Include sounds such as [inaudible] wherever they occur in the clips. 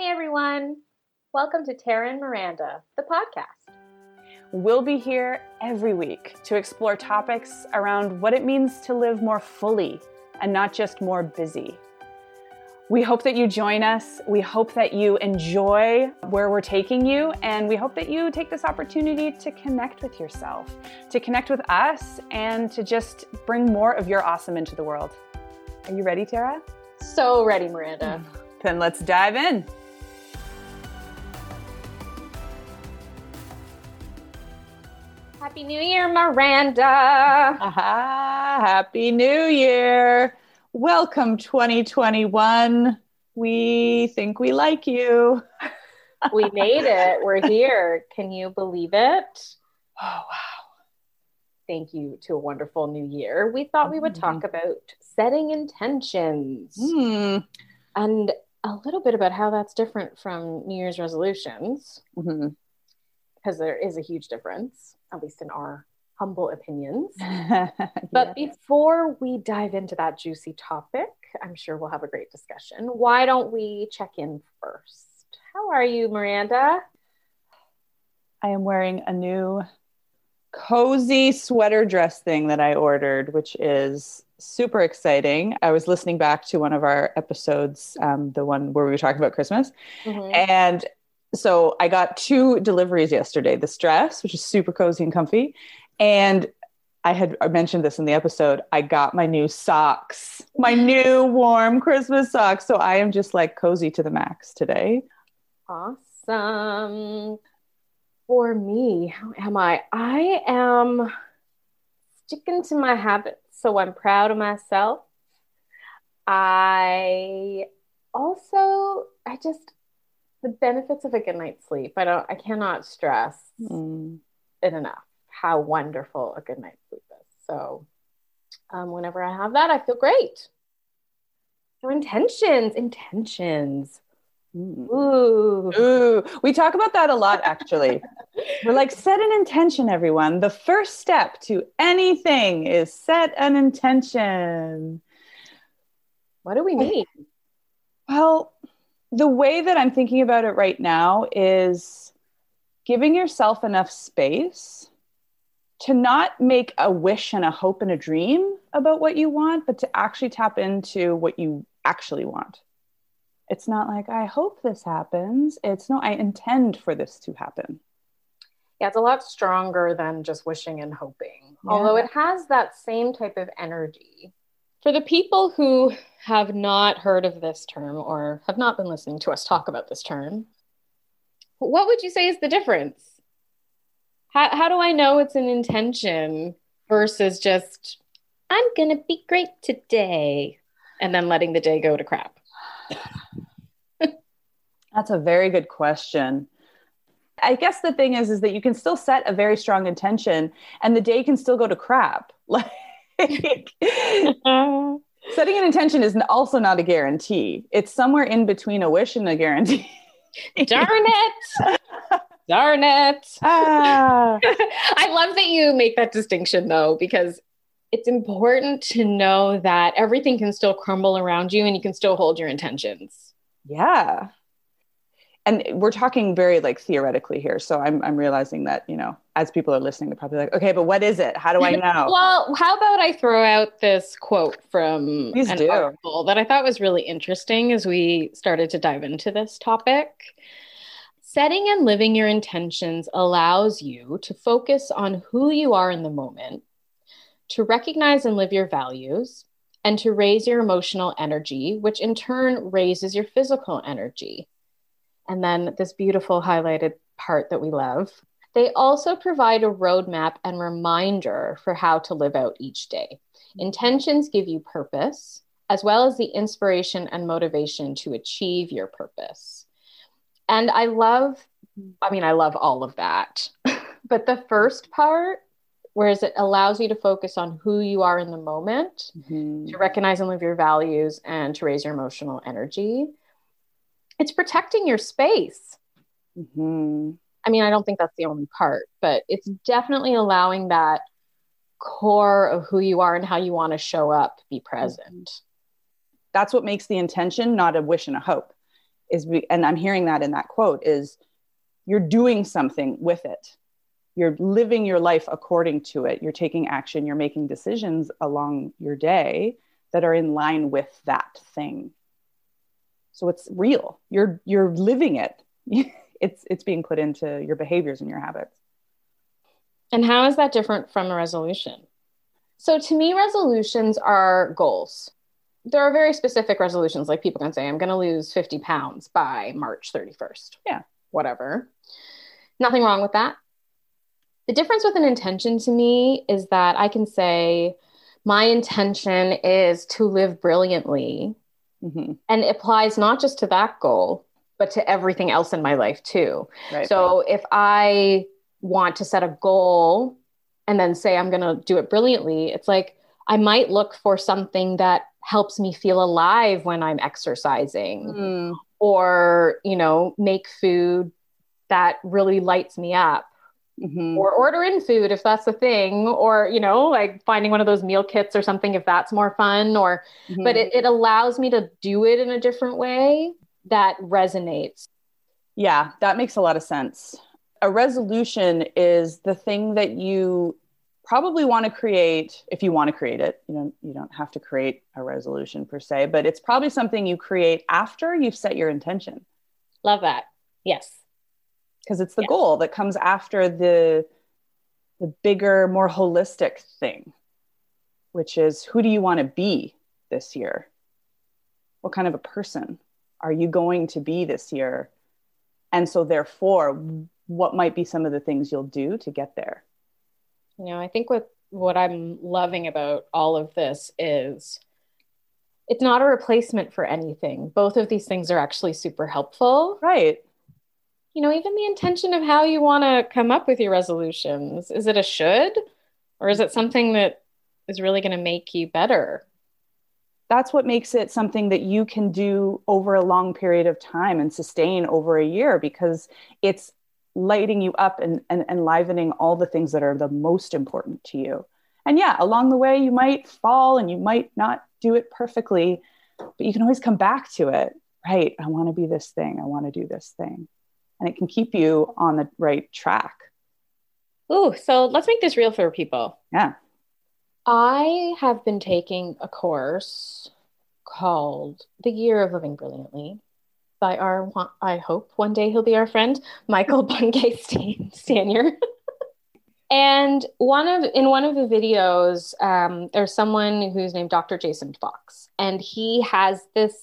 Hey everyone, welcome to Tara and Miranda, the podcast. We'll be here every week to explore topics around what it means to live more fully and not just more busy. We hope that you join us. We hope that you enjoy where we're taking you, and we hope that you take this opportunity to connect with yourself, to connect with us, and to just bring more of your awesome into the world. Are you ready, Tara? So ready, Miranda. Then let's dive in. Happy New Year, Miranda. Aha, Happy New Year. Welcome 2021. We think we like you. [laughs] we made it. We're here. Can you believe it? Oh, wow. Thank you to a wonderful new year. We thought we would talk about setting intentions Hmm. and a little bit about how that's different from New Year's resolutions, Mhm. because there is a huge difference, at least in our humble opinions. [laughs] But before we dive into that juicy topic, I'm sure we'll have a great discussion. Why don't we check in first? How are you, Miranda? I am wearing a new cozy sweater dress thing that I ordered, which is super exciting. I was listening back to one of our episodes, um, the one where we were talking about Christmas. And so I got two deliveries yesterday this dress, which is super cozy and comfy. And I had mentioned this in the episode. I got my new socks, my new warm Christmas socks. So I am just like cozy to the max today. Awesome. For me, how am I? I am sticking to my habits, so I'm proud of myself. I also, I just, the benefits of a good night's sleep. I don't, I cannot stress Mm. it enough how wonderful a good night's sleep is. So, um, whenever I have that, I feel great. So, intentions, intentions. Mm. Ooh. Ooh, we talk about that a lot [laughs] actually. We're like, set an intention, everyone. The first step to anything is set an intention. What do we mean? Well, the way that I'm thinking about it right now is giving yourself enough space to not make a wish and a hope and a dream about what you want, but to actually tap into what you actually want. It's not like, I hope this happens. It's no, I intend for this to happen. Yeah, it's a lot stronger than just wishing and hoping, Yeah. although it has that same type of energy. For the people who have not heard of this term or have not been listening to us talk about this term, what would you say is the difference? How, how do I know it's an intention versus just, I'm going to be great today, and then letting the day go to crap? [laughs] That's a very good question. I guess the thing is, is that you can still set a very strong intention, and the day can still go to crap. [laughs] Like [laughs] setting an intention is also not a guarantee. It's somewhere in between a wish and a guarantee. Darn it! [laughs] Darn it! ah, [laughs] I love that you make that distinction though, because it's important to know that everything can still crumble around you and you can still hold your intentions. yeah. And we're talking very like theoretically here. So I'm I'm realizing that, you know, as people are listening, they're probably like, okay, but what is it? How do I know? Well, how about I throw out this quote from Please an do. article that I thought was really interesting as we started to dive into this topic. Setting and living your intentions allows you to focus on who you are in the moment, to recognize and live your values, and to raise your emotional energy, which in turn raises your physical energy. And then this beautiful highlighted part that we love. They also provide a roadmap and reminder for how to live out each day. Intentions give you purpose, as well as the inspiration and motivation to achieve your purpose. And I love, I mean, I love all of that. [laughs] but the first part, whereas it allows you to focus on who you are in the moment, Mhm. to recognize and live your values, and to raise your emotional energy, it's protecting your space. Mhm. I mean, I don't think that's the only part, but it's definitely allowing that core of who you are and how you want to show up be present. That's what makes the intention not a wish and a hope. is and i'm hearing that in that quote is you're doing something with it you're living your life according to it you're taking action you're making decisions along your day that are in line with that thing so it's real. You're you're living it. [laughs] It's it's being put into your behaviors and your habits. And how is that different from a resolution? So to me resolutions are goals. There are very specific resolutions. Like people can say i'm going to lose 50 pounds by march 31st yeah. Whatever. Nothing wrong with that. The difference with an intention to me is that i can say my intention is to live brilliantly mm-hmm. and it applies not just to that goal but to everything else in my life too right. so if i want to set a goal and then say i'm going to do it brilliantly it's like i might look for something that helps me feel alive when I'm exercising mm. or, you know, make food that really lights me up. Mm-hmm. Or order in food if that's the thing, or you know, like finding one of those meal kits or something if that's more fun. Or, mm-hmm. but it, it allows me to do it in a different way that resonates. Yeah, that makes a lot of sense. A resolution is the thing that you probably want to create if you want to create it you know you don't have to create a resolution per se but it's probably something you create after you've set your intention love that yes because it's the yes. goal that comes after the the bigger more holistic thing which is who do you want to be this year what kind of a person are you going to be this year and so therefore what might be some of the things you'll do to get there you know, I think what what I'm loving about all of this is it's not a replacement for anything. Both of these things are actually super helpful. Right. You know, even the intention of how you want to come up with your resolutions. Is it a should or is it something that is really going to make you better? That's what makes it something that you can do over a long period of time and sustain over a year because it's lighting you up and, and enlivening all the things that are the most important to you. And yeah, along the way, you might fall and you might not do it perfectly, but you can always come back to it. Right. I want to be this thing. I want to do this thing. And it can keep you on the right track. Ooh, so let's make this real for people. Yeah. I have been taking a course called The Year of Living Brilliantly by our, I hope one day he'll be our friend, Michael [laughs] Bungay Stanier. [laughs] and one of in one of the videos, um, there's someone who's named Dr. Jason Fox, and he has this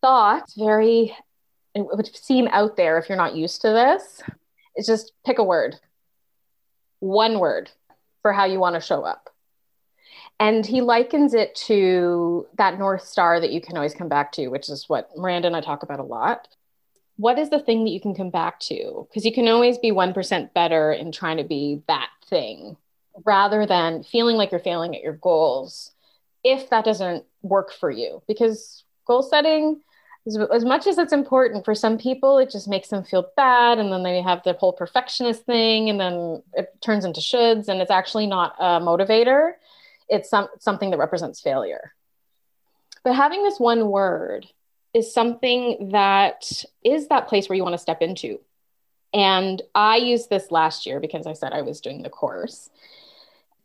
thought, very it would seem out there if you're not used to this. is just pick a word, one word for how you want to show up. And he likens it to that North Star that you can always come back to, which is what Miranda and I talk about a lot. What is the thing that you can come back to? Because you can always be 1% better in trying to be that thing rather than feeling like you're failing at your goals if that doesn't work for you. Because goal setting, as much as it's important for some people, it just makes them feel bad. And then they have the whole perfectionist thing, and then it turns into shoulds, and it's actually not a motivator it's some, something that represents failure. But having this one word is something that is that place where you want to step into. And I used this last year because I said I was doing the course.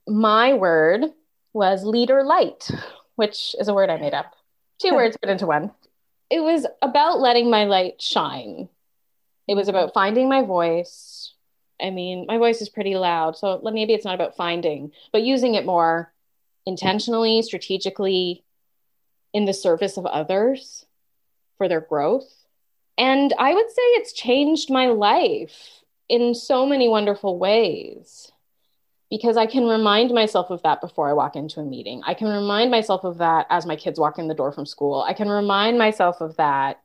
My word was leader light, which is a word I made up. Two words put into one. It was about letting my light shine. It was about finding my voice. I mean, my voice is pretty loud, so maybe it's not about finding, but using it more intentionally, strategically in the service of others for their growth. And I would say it's changed my life in so many wonderful ways because I can remind myself of that before I walk into a meeting. I can remind myself of that as my kids walk in the door from school. I can remind myself of that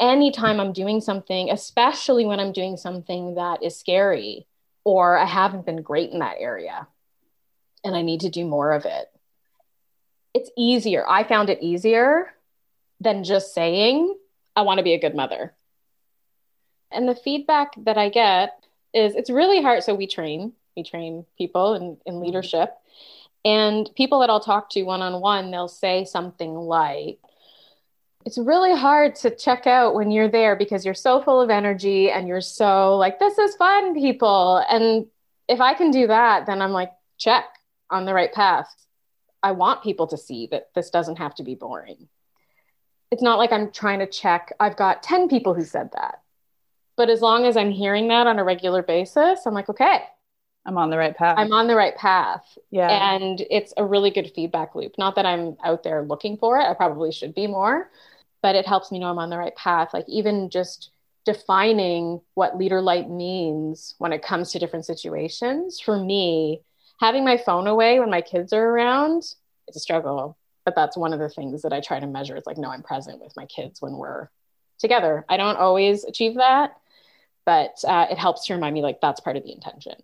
anytime I'm doing something, especially when I'm doing something that is scary or I haven't been great in that area and I need to do more of it. It's easier. I found it easier than just saying, I want to be a good mother. And the feedback that I get is it's really hard. So we train, we train people in, in mm-hmm. leadership. And people that I'll talk to one on one, they'll say something like, it's really hard to check out when you're there because you're so full of energy and you're so like, this is fun, people. And if I can do that, then I'm like, check on the right path. I want people to see that this doesn't have to be boring. It's not like I'm trying to check, I've got 10 people who said that. But as long as I'm hearing that on a regular basis, I'm like, okay, I'm on the right path. I'm on the right path. Yeah. And it's a really good feedback loop. Not that I'm out there looking for it, I probably should be more, but it helps me know I'm on the right path. Like even just defining what leader light means when it comes to different situations for me, having my phone away when my kids are around, it's a struggle. But that's one of the things that I try to measure. It's like, no, I'm present with my kids when we're together. I don't always achieve that, but uh, it helps to remind me like that's part of the intention.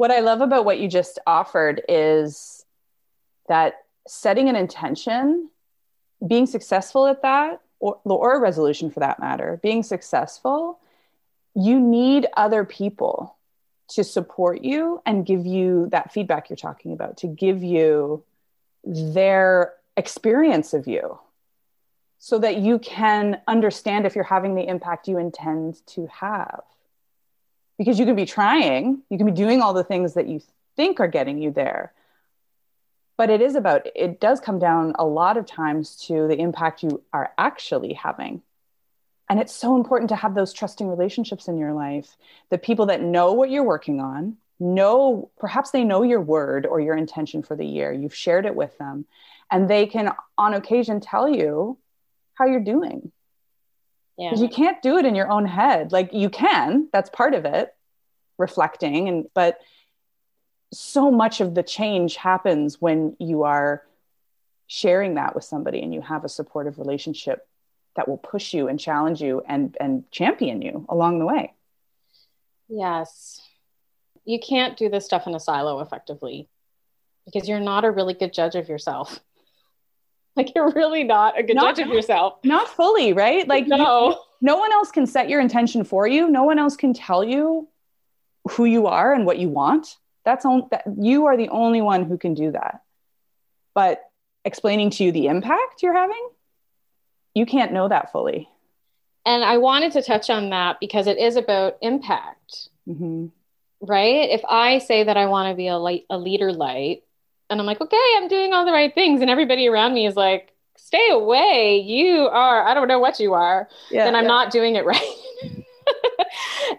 What I love about what you just offered is that setting an intention being successful at that, or, or a resolution for that matter, being successful, you need other people to support you and give you that feedback you're talking about, to give you their experience of you so that you can understand if you're having the impact you intend to have. Because you can be trying, you can be doing all the things that you think are getting you there, but it is about it does come down a lot of times to the impact you are actually having. And it's so important to have those trusting relationships in your life. The people that know what you're working on know perhaps they know your word or your intention for the year. You've shared it with them. And they can on occasion tell you how you're doing yeah. you can't do it in your own head. Like you can that's part of it reflecting and but so much of the change happens when you are sharing that with somebody and you have a supportive relationship that will push you and challenge you and and champion you along the way. Yes. You can't do this stuff in a silo effectively because you're not a really good judge of yourself like you're really not a good not, judge of yourself not fully right like no you, no one else can set your intention for you no one else can tell you who you are and what you want that's on that you are the only one who can do that. But explaining to you the impact you're having, you can't know that fully. And I wanted to touch on that because it is about impact. Mm-hmm. Right? If I say that I want to be a light, a leader light, and I'm like, okay, I'm doing all the right things, and everybody around me is like, stay away. You are, I don't know what you are. Yeah, then I'm yeah. not doing it [laughs] right.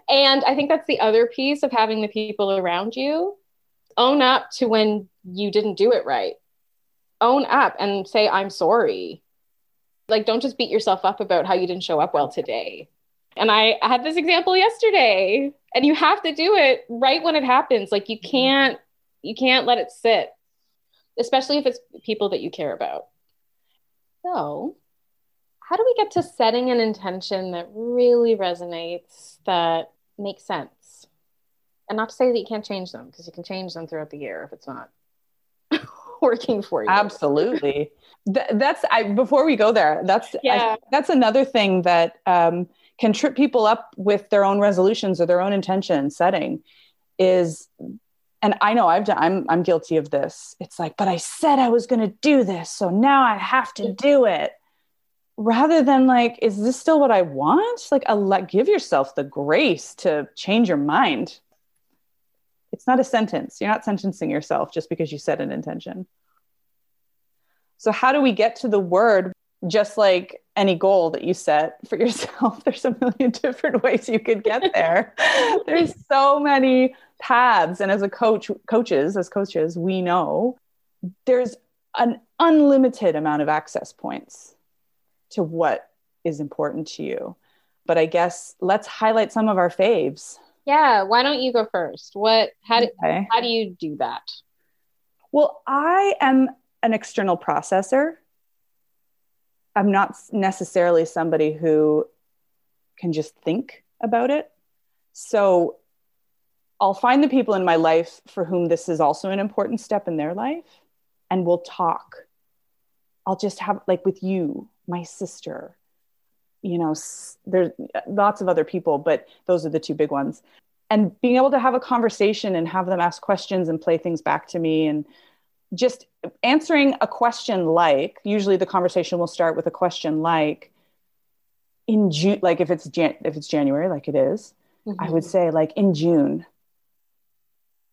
and I think that's the other piece of having the people around you own up to when you didn't do it right. Own up and say, I'm sorry. Like, don't just beat yourself up about how you didn't show up well today. And I, I had this example yesterday, and you have to do it right when it happens. Like, you mm-hmm. can't, you can't let it sit, especially if it's people that you care about. So, how do we get to setting an intention that really resonates, that makes sense? And not to say that you can't change them, because you can change them throughout the year if it's not [laughs] working for you. Absolutely. Th- that's I before we go there, that's yeah. I, that's another thing that um, can trip people up with their own resolutions or their own intention setting is and I know I've done I'm I'm guilty of this. It's like, but I said I was going to do this, so now I have to do it. Rather than like is this still what i want? Like a let give yourself the grace to change your mind. It's not a sentence. You're not sentencing yourself just because you set an intention. So how do we get to the word just like any goal that you set for [laughs] yourself? There's a million different ways you could get there. [laughs] There's so many paths and as a coach coaches as coaches we know there's an unlimited amount of access points to what is important to you. But I guess let's highlight some of our faves. Yeah, why don't you go first? What how do, okay. how do you do that? Well, I am an external processor. I'm not necessarily somebody who can just think about it. So I'll find the people in my life for whom this is also an important step in their life and we'll talk. I'll just have like with you, my sister you know there's lots of other people but those are the two big ones and being able to have a conversation and have them ask questions and play things back to me and just answering a question like usually the conversation will start with a question like in June like if it's Jan- if it's January like it is, mm-hmm. I would say like in June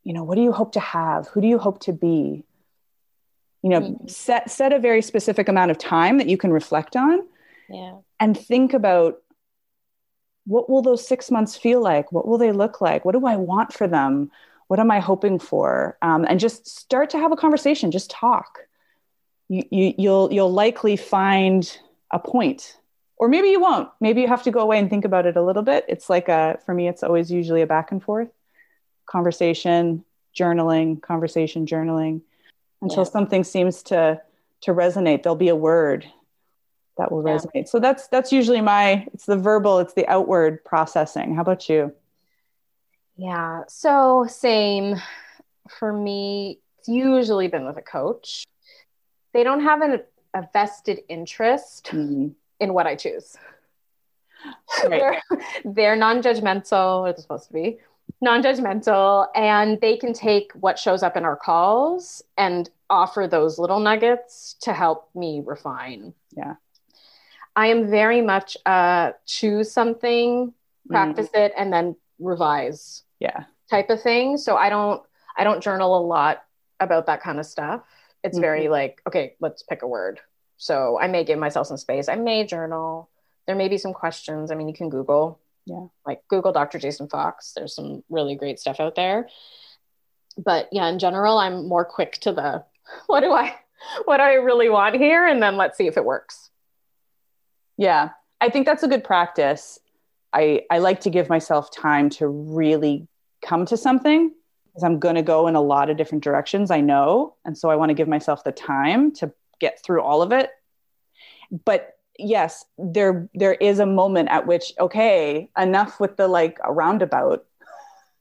you know what do you hope to have? Who do you hope to be? You know mm-hmm. set set a very specific amount of time that you can reflect on yeah. and think about what will those six months feel like? What will they look like? What do i want for them? What am i hoping for? Um, and just start to have a conversation just talk. You, you you'll you'll likely find a point or maybe you won't. Maybe you have to go away and think about it a little bit. It's like a for me it's always usually a back and forth conversation journaling conversation journaling until yeah. something seems to to resonate there'll be a word that will resonate yeah. so that's that's usually my it's the verbal it's the outward processing how about you yeah so same for me it's usually been with a coach they don't have an, a vested interest mm-hmm. in what i choose right. [laughs] they're, they're non-judgmental what they're supposed to be non-judgmental and they can take what shows up in our calls and offer those little nuggets to help me refine. Yeah. I am very much uh choose something practice mm. it and then revise yeah. type of thing. So i don't i don't journal a lot about that kind of stuff. It's mm-hmm. very like okay let's pick a word. So i may give myself some space. I may journal. There may be some questions. I mean you can google yeah. Like google dr jason fox there's some really great stuff out there. But yeah in general i'm more quick to the [laughs] what do i what do i really want here and then let's see if it works. Yeah. I think that's a good practice. I i like to give myself time to really come to something because i'm going to go in a lot of different directions i know. And so i want to give myself the time to get through all of it. But yes, there there is a moment at which okay, enough with the like a roundabout.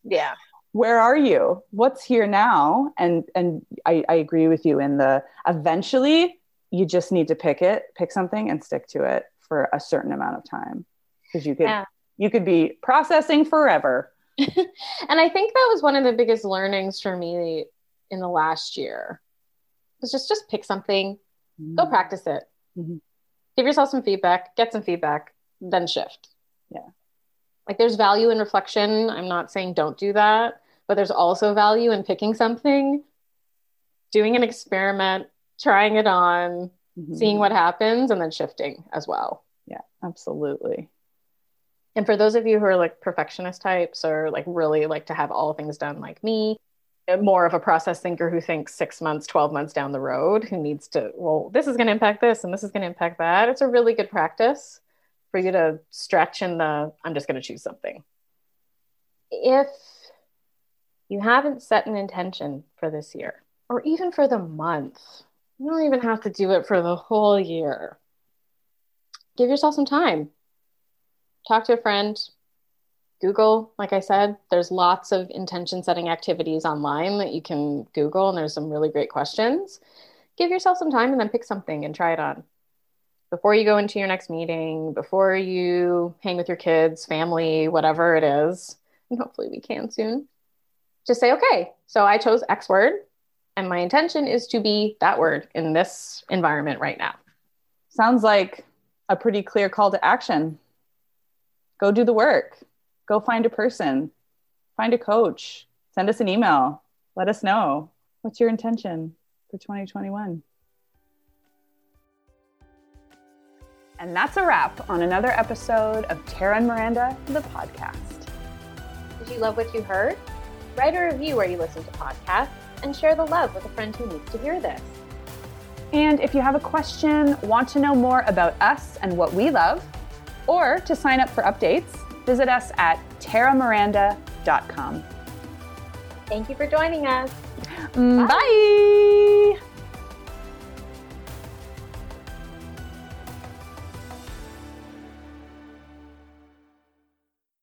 Yeah. Where are you? What's here now? And and I, I agree with you in the eventually you just need to pick it, pick something and stick to it for a certain amount of time. Because you could yeah. you could be processing forever. [laughs] and I think that was one of the biggest learnings for me in the last year. Was just just pick something, mm-hmm. go practice it. Mm-hmm give yourself some feedback, get some feedback, then shift. Yeah. Like there's value in reflection. I'm not saying don't do that, but there's also value in picking something, doing an experiment, trying it on, mm-hmm. seeing what happens, and then shifting as well. Yeah, absolutely. And for those of you who are like perfectionist types or like really like to have all things done like me, more of a process thinker who thinks six months, 12 months down the road, who needs to, well, this is going to impact this and this is going to impact that. It's a really good practice for you to stretch in the, I'm just going to choose something. If you haven't set an intention for this year or even for the month, you don't even have to do it for the whole year. Give yourself some time. Talk to a friend, Google, like I said, there's lots of intention setting activities online that you can Google, and there's some really great questions. Give yourself some time and then pick something and try it on before you go into your next meeting, before you hang with your kids, family, whatever it is. And hopefully we can soon. Just say, okay, so I chose X word, and my intention is to be that word in this environment right now. Sounds like a pretty clear call to action. Go do the work go find a person, find a coach, send us an email, let us know what's your intention for 2021. And that's a wrap on another episode of Tara and Miranda, the podcast. Did you love what you heard? Write a review where you listen to podcasts and share the love with a friend who needs to hear this. And if you have a question, want to know more about us and what we love, or to sign up for updates, visit us at taramiranda.com. Thank you for joining us. Mm, bye. Bye.